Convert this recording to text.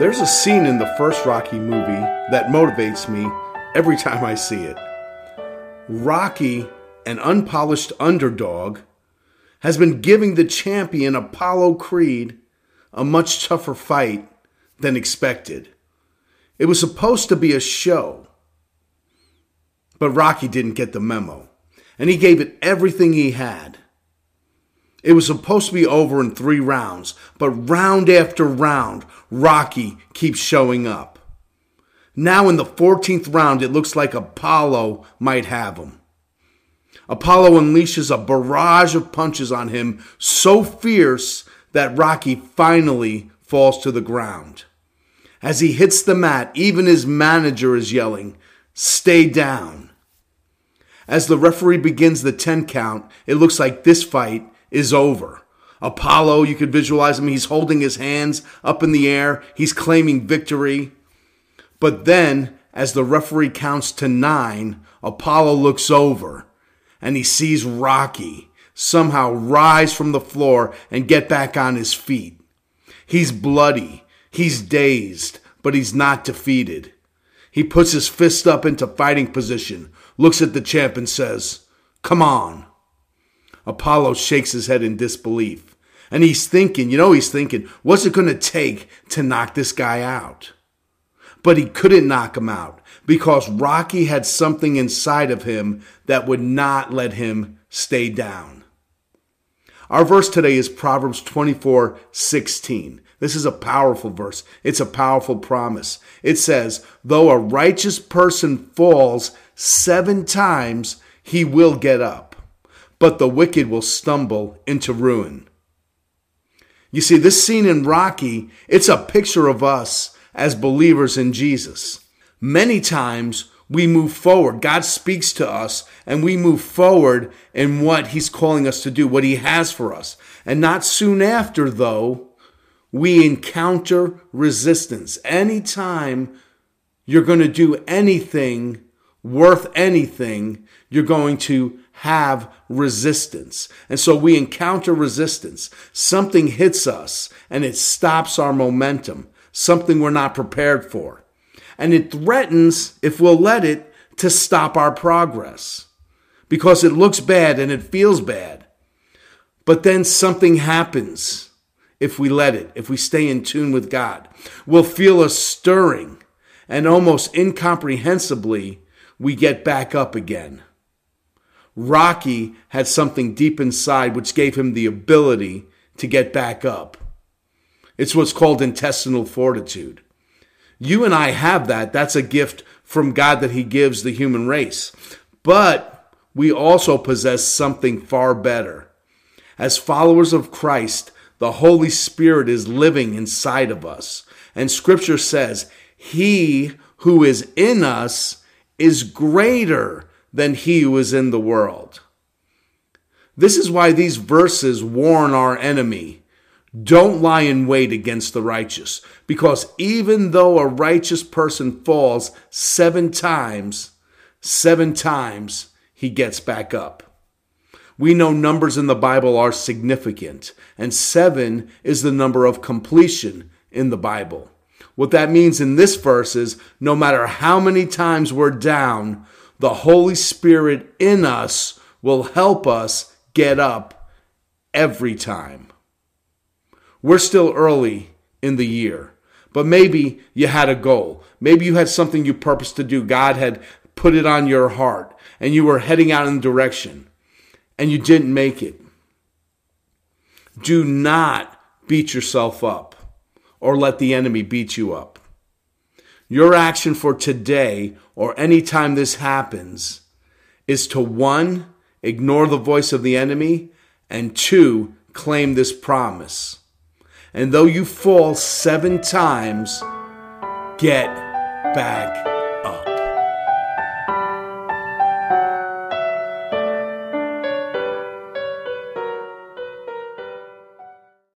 There's a scene in the first Rocky movie that motivates me every time I see it. Rocky, an unpolished underdog, has been giving the champion Apollo Creed a much tougher fight than expected. It was supposed to be a show, but Rocky didn't get the memo, and he gave it everything he had. It was supposed to be over in three rounds, but round after round, Rocky keeps showing up. Now, in the 14th round, it looks like Apollo might have him. Apollo unleashes a barrage of punches on him so fierce that Rocky finally falls to the ground. As he hits the mat, even his manager is yelling, Stay down. As the referee begins the 10 count, it looks like this fight is over. Apollo, you could visualize him, he's holding his hands up in the air, he's claiming victory. But then, as the referee counts to nine, Apollo looks over and he sees Rocky somehow rise from the floor and get back on his feet. He's bloody, he's dazed, but he's not defeated. He puts his fist up into fighting position, looks at the champ, and says, Come on. Apollo shakes his head in disbelief. And he's thinking, you know, he's thinking, what's it going to take to knock this guy out? But he couldn't knock him out because Rocky had something inside of him that would not let him stay down. Our verse today is Proverbs 24 16. This is a powerful verse. It's a powerful promise. It says, Though a righteous person falls seven times, he will get up, but the wicked will stumble into ruin. You see, this scene in Rocky, it's a picture of us as believers in Jesus. Many times we move forward. God speaks to us and we move forward in what He's calling us to do, what He has for us. And not soon after, though, we encounter resistance. Anytime you're going to do anything worth anything, you're going to have resistance. And so we encounter resistance. Something hits us and it stops our momentum, something we're not prepared for. And it threatens, if we'll let it, to stop our progress because it looks bad and it feels bad. But then something happens if we let it, if we stay in tune with God. We'll feel a stirring and almost incomprehensibly, we get back up again. Rocky had something deep inside which gave him the ability to get back up. It's what's called intestinal fortitude. You and I have that. That's a gift from God that He gives the human race. But we also possess something far better. As followers of Christ, the Holy Spirit is living inside of us. And Scripture says, He who is in us is greater than he who is in the world. This is why these verses warn our enemy don't lie in wait against the righteous, because even though a righteous person falls seven times, seven times he gets back up. We know numbers in the Bible are significant, and seven is the number of completion in the Bible. What that means in this verse is no matter how many times we're down, the Holy Spirit in us will help us get up every time. We're still early in the year, but maybe you had a goal. Maybe you had something you purposed to do. God had put it on your heart and you were heading out in the direction and you didn't make it. Do not beat yourself up or let the enemy beat you up. Your action for today or anytime this happens is to one, ignore the voice of the enemy, and two, claim this promise. And though you fall seven times, get back